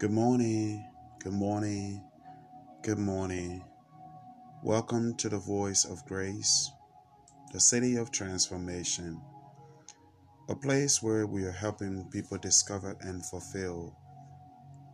Good morning, good morning, good morning. Welcome to the Voice of Grace, the City of Transformation, a place where we are helping people discover and fulfill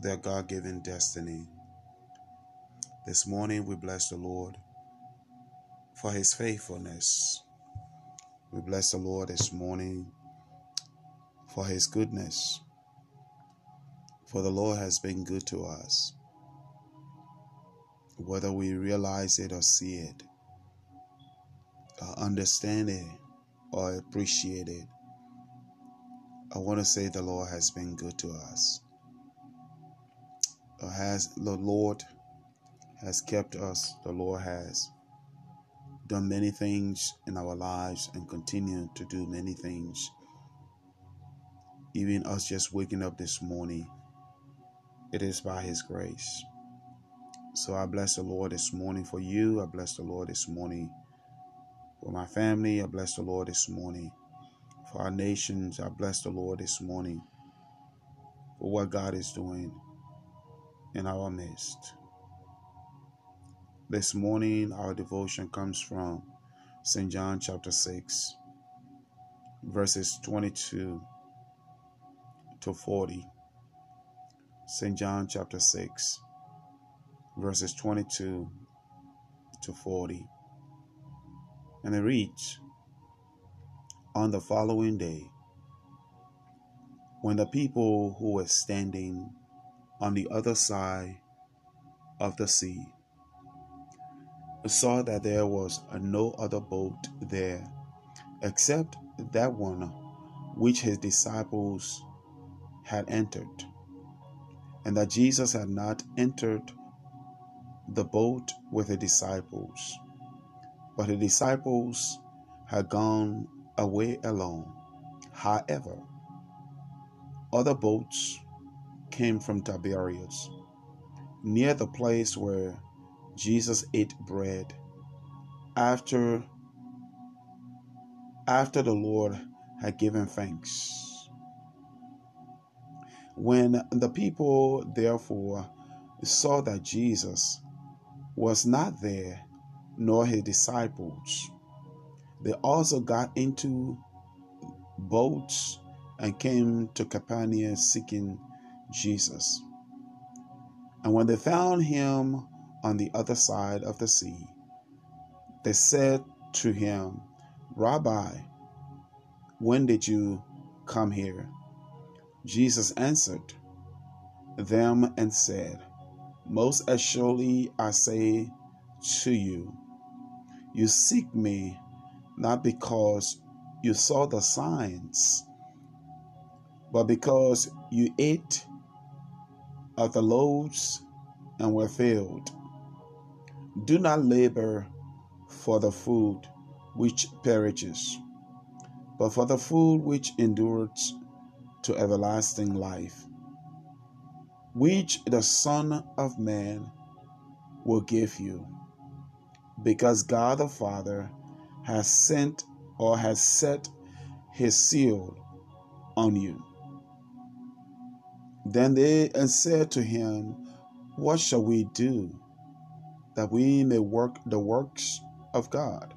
their God given destiny. This morning we bless the Lord for his faithfulness. We bless the Lord this morning for his goodness for the Lord has been good to us. Whether we realize it or see it, or understand it or appreciate it, I want to say the Lord has been good to us. Uh, has the Lord has kept us. The Lord has done many things in our lives and continue to do many things. Even us just waking up this morning it is by His grace. So I bless the Lord this morning for you. I bless the Lord this morning for my family. I bless the Lord this morning for our nations. I bless the Lord this morning for what God is doing in our midst. This morning, our devotion comes from St. John chapter 6, verses 22 to 40. St. John chapter 6, verses 22 to 40. And it reads On the following day, when the people who were standing on the other side of the sea saw that there was no other boat there except that one which his disciples had entered and that Jesus had not entered the boat with the disciples, but the disciples had gone away alone. However, other boats came from Tiberias, near the place where Jesus ate bread after after the Lord had given thanks. When the people therefore saw that Jesus was not there, nor his disciples, they also got into boats and came to Capernaum seeking Jesus. And when they found him on the other side of the sea, they said to him, Rabbi, when did you come here? Jesus answered them and said, Most assuredly I say to you, you seek me not because you saw the signs, but because you ate of the loaves and were filled. Do not labor for the food which perishes, but for the food which endures to everlasting life, which the Son of Man will give you, because God the Father has sent or has set his seal on you. Then they said to him, What shall we do that we may work the works of God?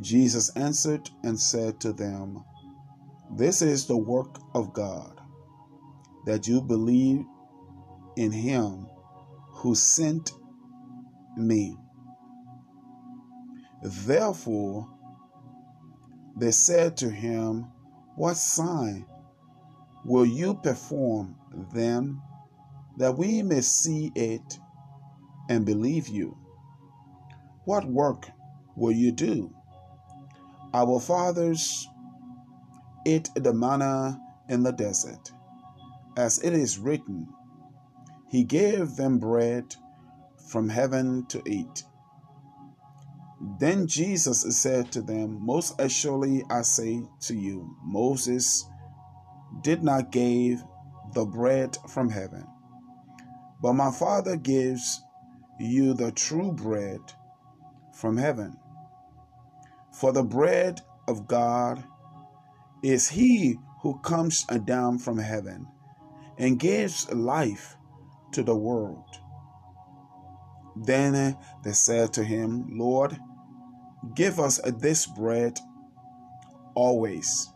Jesus answered and said to them, this is the work of God, that you believe in him who sent me. Therefore, they said to him, What sign will you perform then, that we may see it and believe you? What work will you do? Our fathers ate the manna in the desert. As it is written, He gave them bread from heaven to eat. Then Jesus said to them, Most assuredly I say to you, Moses did not give the bread from heaven, but my Father gives you the true bread from heaven. For the bread of God is he who comes down from heaven and gives life to the world. Then they said to him, Lord, give us this bread always.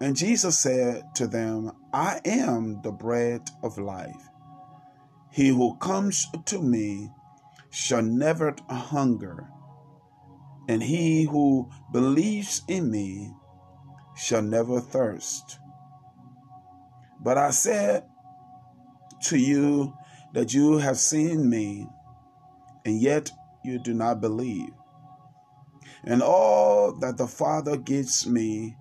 And Jesus said to them, I am the bread of life. He who comes to me shall never hunger, and he who believes in me shall never thirst. But I said to you that you have seen me, and yet you do not believe. And all that the Father gives me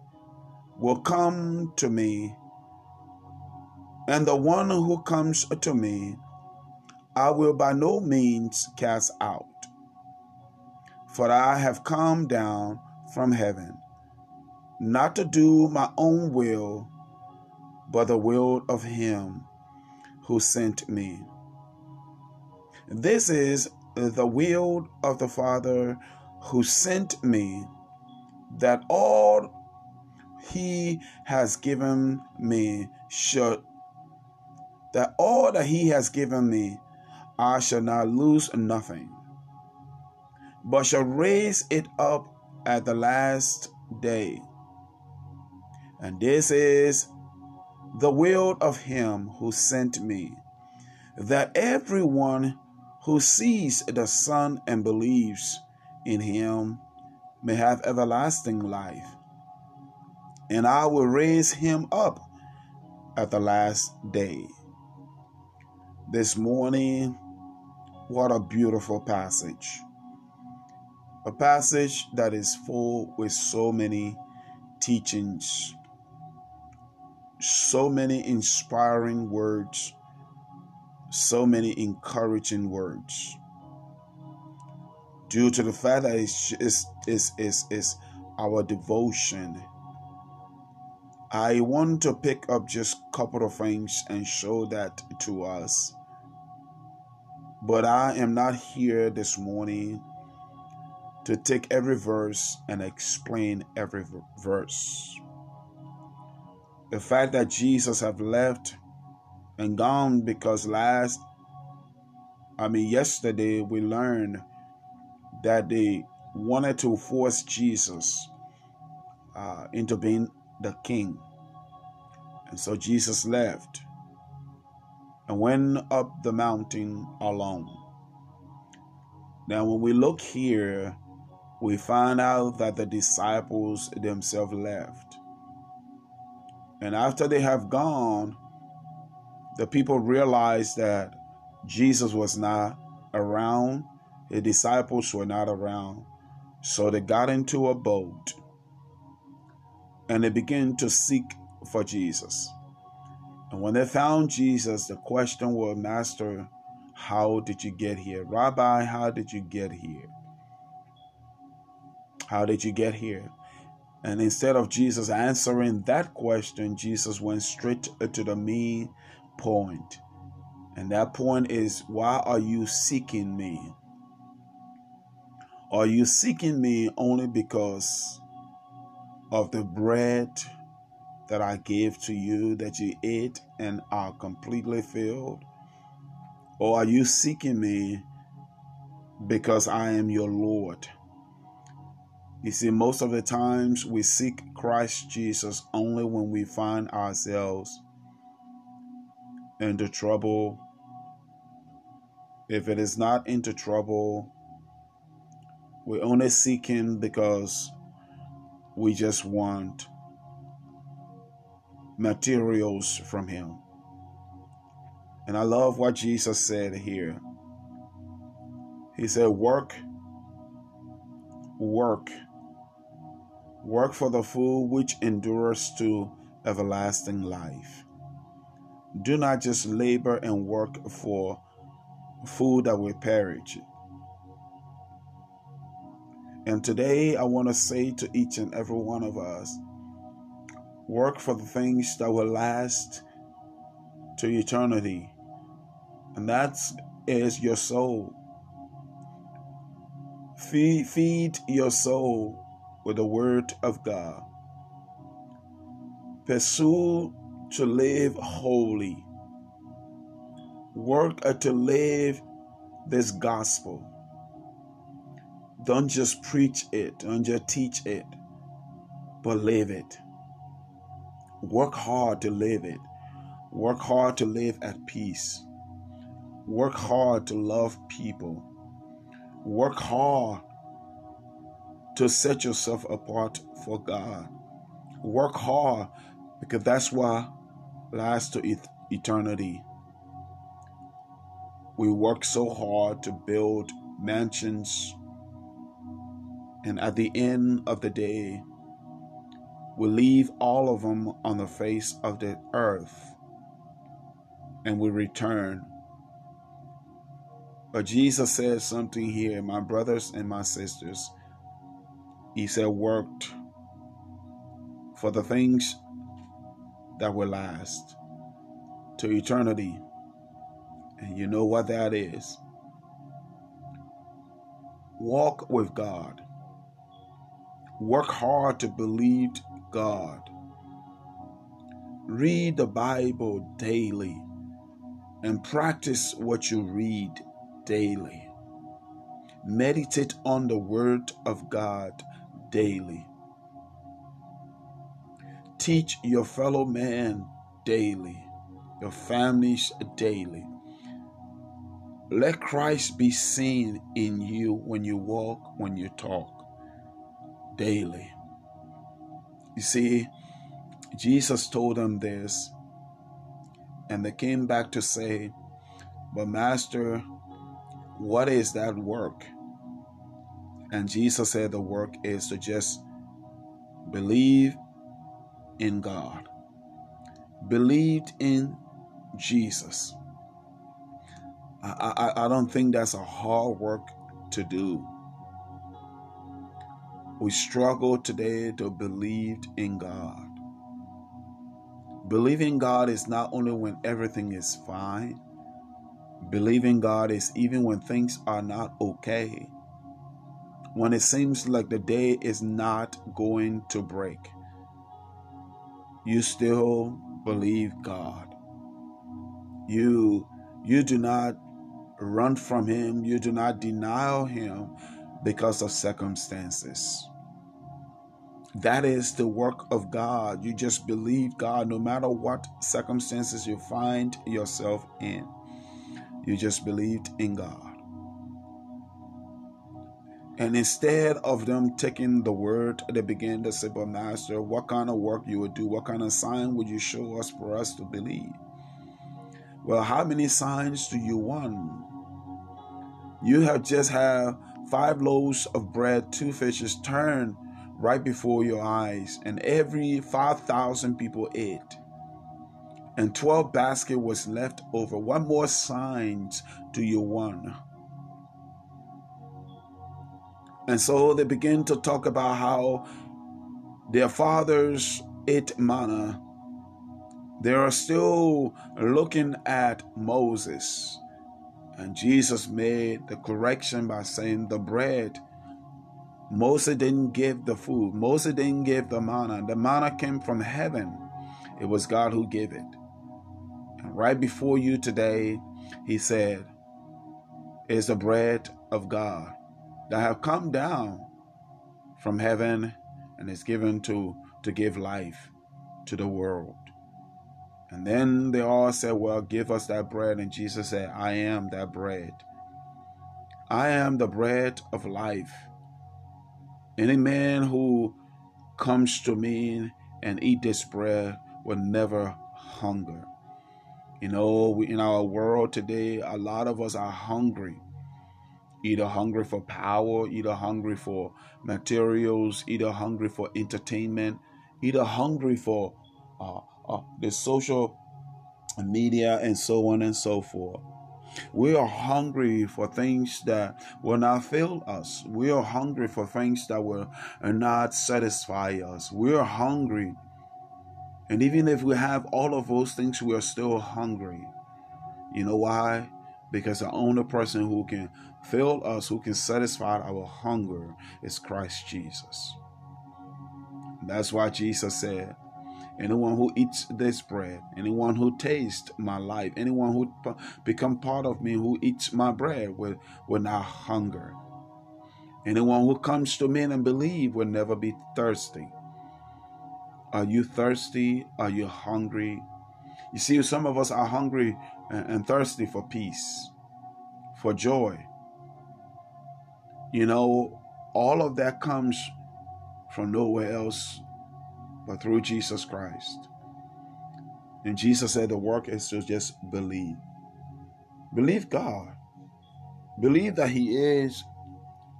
will come to me, and the one who comes to me I will by no means cast out. For I have come down from heaven, not to do my own will, but the will of him who sent me. This is the will of the Father who sent me, that all he has given me should that all that he has given me I shall not lose nothing, but shall raise it up at the last day. And this is the will of him who sent me, that everyone who sees the Son and believes in him may have everlasting life. And I will raise him up at the last day. This morning, what a beautiful passage. A passage that is full with so many teachings, so many inspiring words, so many encouraging words. Due to the fact that it's, it's, it's, it's, it's our devotion, I want to pick up just a couple of things and show that to us but I am not here this morning to take every verse and explain every verse. The fact that Jesus have left and gone because last I mean yesterday we learned that they wanted to force Jesus uh, into being the king. And so Jesus left and went up the mountain alone. Now, when we look here, we find out that the disciples themselves left. And after they have gone, the people realized that Jesus was not around, the disciples were not around. So they got into a boat and they began to seek for Jesus. And when they found Jesus, the question was, Master, how did you get here? Rabbi, how did you get here? How did you get here? And instead of Jesus answering that question, Jesus went straight to the main point. And that point is, why are you seeking me? Are you seeking me only because of the bread that I gave to you that you ate and are completely filled? Or are you seeking me because I am your Lord? You see, most of the times we seek Christ Jesus only when we find ourselves into trouble. If it is not into trouble, we only seek Him because we just want materials from him. And I love what Jesus said here. He said, Work, work, work for the food which endures to everlasting life. Do not just labor and work for food that will perish. And today I want to say to each and every one of us Work for the things that will last to eternity. And that is your soul. Feed, feed your soul with the Word of God. Pursue to live holy. Work to live this gospel. Don't just preach it, don't just teach it, but live it. Work hard to live it. Work hard to live at peace. Work hard to love people. Work hard to set yourself apart for God. Work hard because that's what lasts to eternity. We work so hard to build mansions, and at the end of the day, we leave all of them on the face of the earth and we return. But Jesus said something here, my brothers and my sisters. He said, worked for the things that will last to eternity. And you know what that is. Walk with God. Work hard to believe God. Read the Bible daily and practice what you read daily. Meditate on the Word of God daily. Teach your fellow man daily, your families daily. Let Christ be seen in you when you walk, when you talk daily. You see, Jesus told them this and they came back to say, But Master, what is that work? And Jesus said the work is to just believe in God, believed in Jesus. I, I, I don't think that's a hard work to do. We struggle today to believe in God. Believing God is not only when everything is fine, believing God is even when things are not okay. When it seems like the day is not going to break, you still believe God. You you do not run from him, you do not deny him because of circumstances. That is the work of God. You just believe God no matter what circumstances you find yourself in. You just believed in God. And instead of them taking the word, they began to say, But Master, what kind of work you would do? What kind of sign would you show us for us to believe? Well, how many signs do you want? You have just had five loaves of bread, two fishes turned right before your eyes, and every 5,000 people ate. And 12 basket was left over. What more signs do you want? And so they begin to talk about how their fathers ate manna. They are still looking at Moses. And Jesus made the correction by saying the bread Moses didn't give the food. Moses didn't give the manna. The manna came from heaven. It was God who gave it. And right before you today, he said, is the bread of God that have come down from heaven and is given to, to give life to the world. And then they all said, Well, give us that bread. And Jesus said, I am that bread. I am the bread of life. Any man who comes to me and eat this bread will never hunger. You know, in our world today, a lot of us are hungry. Either hungry for power, either hungry for materials, either hungry for entertainment, either hungry for uh, uh, the social media and so on and so forth. We are hungry for things that will not fill us. We are hungry for things that will not satisfy us. We are hungry. And even if we have all of those things, we are still hungry. You know why? Because the only person who can fill us, who can satisfy our hunger, is Christ Jesus. That's why Jesus said, anyone who eats this bread, anyone who tastes my life, anyone who become part of me, who eats my bread will, will not hunger. Anyone who comes to me and believe will never be thirsty. Are you thirsty? Are you hungry? You see, some of us are hungry and thirsty for peace, for joy. You know, all of that comes from nowhere else but through Jesus Christ. And Jesus said the work is to just believe. Believe God. Believe that He is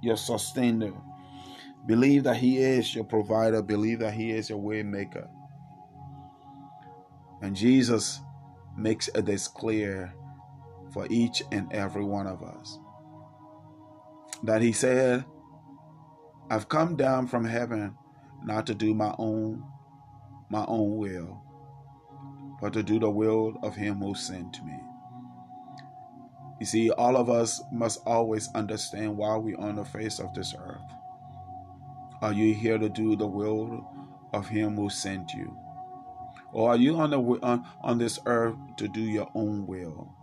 your sustainer. Believe that He is your provider. Believe that He is your way maker. And Jesus makes this clear for each and every one of us. That He said, I've come down from heaven not to do my own my own will, but to do the will of him who sent me. You see, all of us must always understand why we're on the face of this earth. Are you here to do the will of him who sent you? Or are you on, the, on, on this earth to do your own will?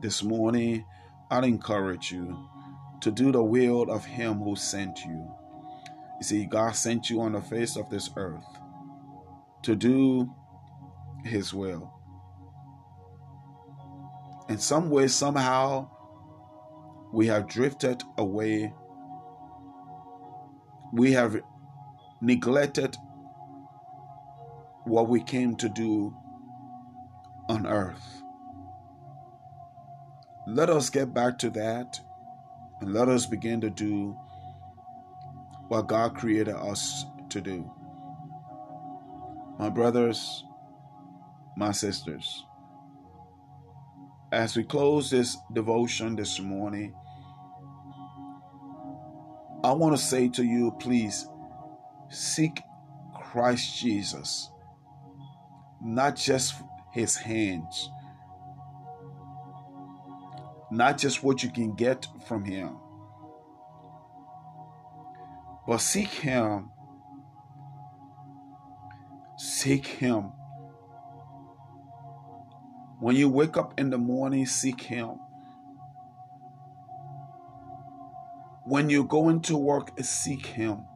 This morning, I'd encourage you to do the will of him who sent you. You see, God sent you on the face of this earth to do his will. In some way, somehow, we have drifted away. We have neglected what we came to do on earth. Let us get back to that and let us begin to do what God created us to do. My brothers, my sisters, as we close this devotion this morning, I want to say to you, please seek Christ Jesus, not just his hands, not just what you can get from him but seek Him. Seek Him. When you wake up in the morning, seek Him. When you're going to work, seek Him.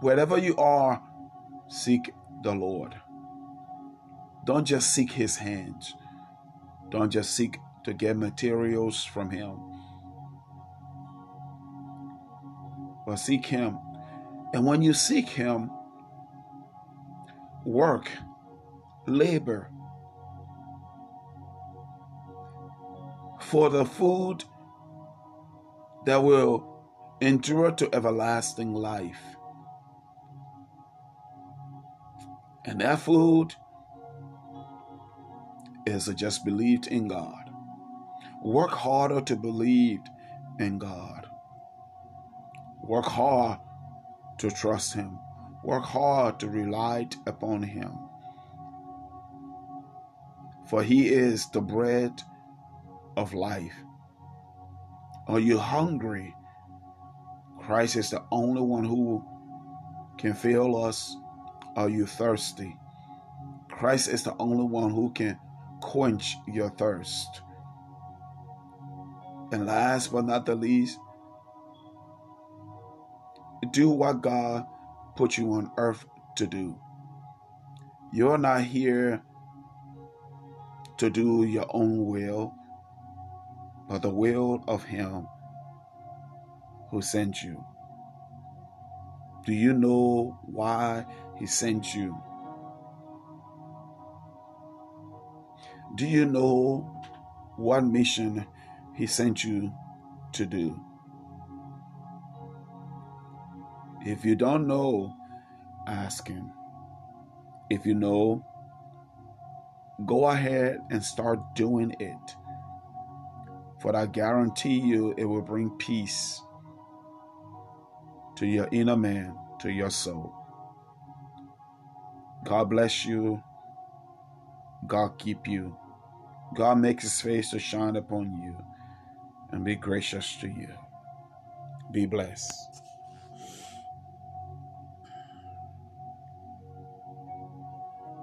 Wherever you are, seek the Lord. Don't just seek His hands. Don't just seek to get materials from Him. but seek Him. And when you seek Him, work, labor for the food that will endure to everlasting life. And that food is just believed in God. Work harder to believe in God. Work hard to trust Him. Work hard to rely upon Him. For He is the bread of life. Are you hungry? Christ is the only one who can fill us. Are you thirsty? Christ is the only one who can quench your thirst. And last but not the least, do what God put you on earth to do. You're not here to do your own will, but the will of Him who sent you. Do you know why He sent you? Do you know what mission He sent you to do? If you don't know, ask Him. If you know, go ahead and start doing it. For I guarantee you, it will bring peace to your inner man, to your soul. God bless you. God keep you. God makes his face to shine upon you and be gracious to you. Be blessed.